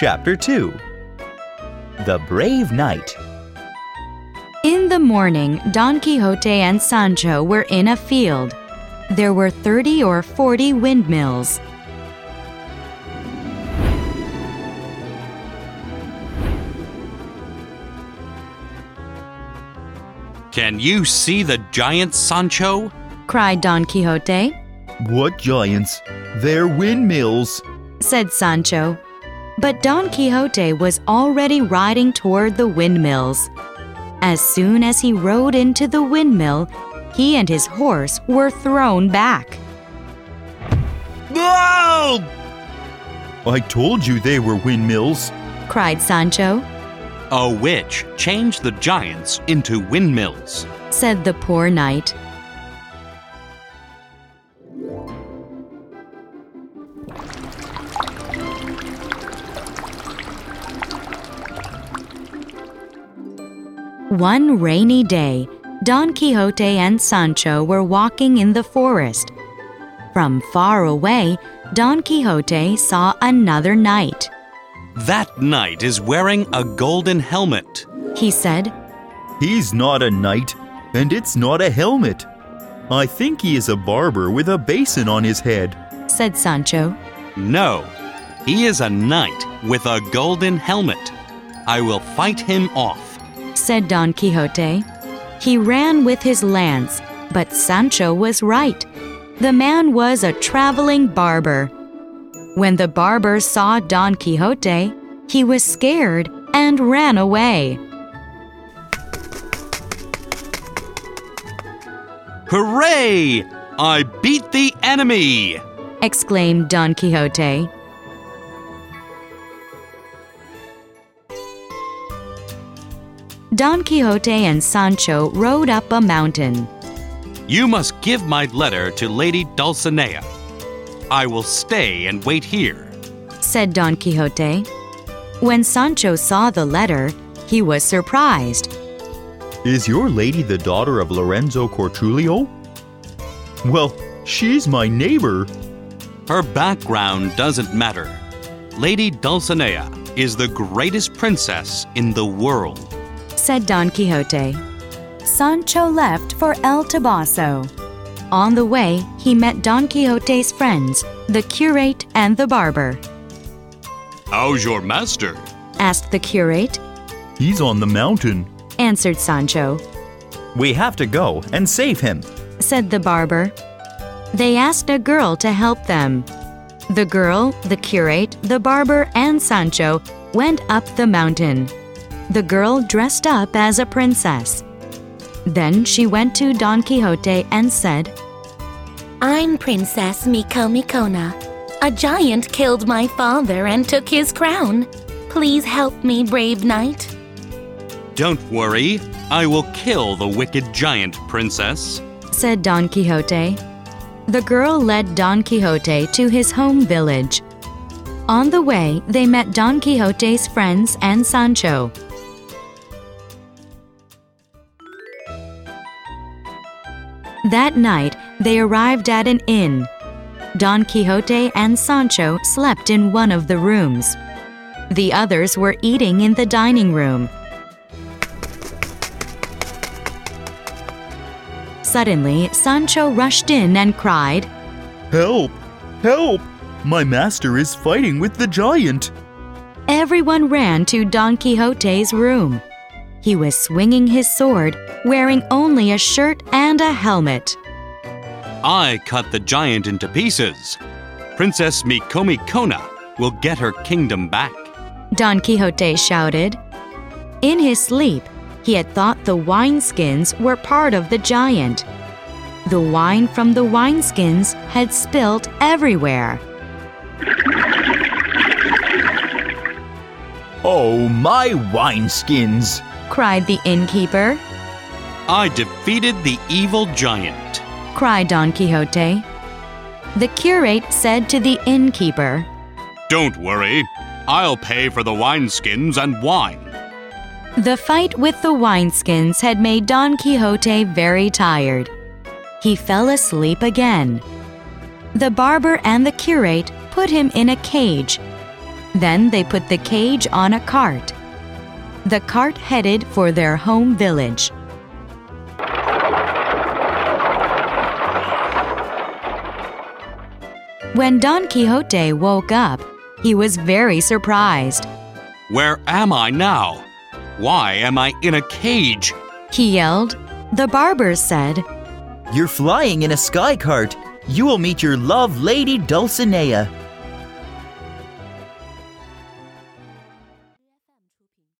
Chapter 2 The Brave Knight. In the morning, Don Quixote and Sancho were in a field. There were 30 or 40 windmills. Can you see the giants, Sancho? cried Don Quixote. What giants? They're windmills. said Sancho. But Don Quixote was already riding toward the windmills. As soon as he rode into the windmill, he and his horse were thrown back. Whoa! I told you they were windmills. cried Sancho. A witch changed the giants into windmills. said the poor knight. One rainy day, Don Quixote and Sancho were walking in the forest. From far away, Don Quixote saw another knight. That knight is wearing a golden helmet. He said, He's not a knight, and it's not a helmet. I think he is a barber with a basin on his head. said Sancho. No, he is a knight with a golden helmet. I will fight him off. Said Don Quixote. He ran with his lance, but Sancho was right. The man was a traveling barber. When the barber saw Don Quixote, he was scared and ran away. Hooray! I beat the enemy! exclaimed Don Quixote. Don Quixote and Sancho rode up a mountain. You must give my letter to Lady Dulcinea. I will stay and wait here. said Don Quixote. When Sancho saw the letter, he was surprised. Is your lady the daughter of Lorenzo Corchuelo? Well, she's my neighbor. Her background doesn't matter. Lady Dulcinea is the greatest princess in the world. Said Don Quixote. Sancho left for El Toboso. On the way, he met Don Quixote's friends, the curate and the barber. How's your master? Asked the curate, He's on the mountain. answered Sancho. We have to go and save him. said the barber. They asked a girl to help them. The girl, the curate, the barber, and Sancho went up the mountain. The girl dressed up as a princess. Then she went to Don Quixote and said, I'm Princess Micomicona. A giant killed my father and took his crown. Please help me, brave knight. Don't worry, I will kill the wicked giant, princess. said Don Quixote. The girl led Don Quixote to his home village. On the way, they met Don Quixote's friends and Sancho. That night, they arrived at an inn. Don Quixote and Sancho slept in one of the rooms. The others were eating in the dining room. Suddenly, Sancho rushed in and cried, Help! Help! My master is fighting with the giant. Everyone ran to Don Quixote's room. He was swinging his sword, wearing only a shirt and a helmet. I cut the giant into pieces. Princess Mikomi Kona will get her kingdom back. Don Quixote shouted. In his sleep, he had thought the wineskins were part of the giant. The wine from the wineskins had spilt everywhere. Oh, my wineskins! Cried the innkeeper. I defeated the evil giant. Cried Don Quixote. The curate said to the innkeeper, Don't worry, I'll pay for the wineskins and wine. The fight with the wineskins had made Don Quixote very tired. He fell asleep again. The barber and the curate put him in a cage. Then they put the cage on a cart. The cart headed for their home village. When Don Quixote woke up, he was very surprised. Where am I now? Why am I in a cage? He yelled. The barber said, You're flying in a sky cart. You will meet your love, Lady Dulcinea.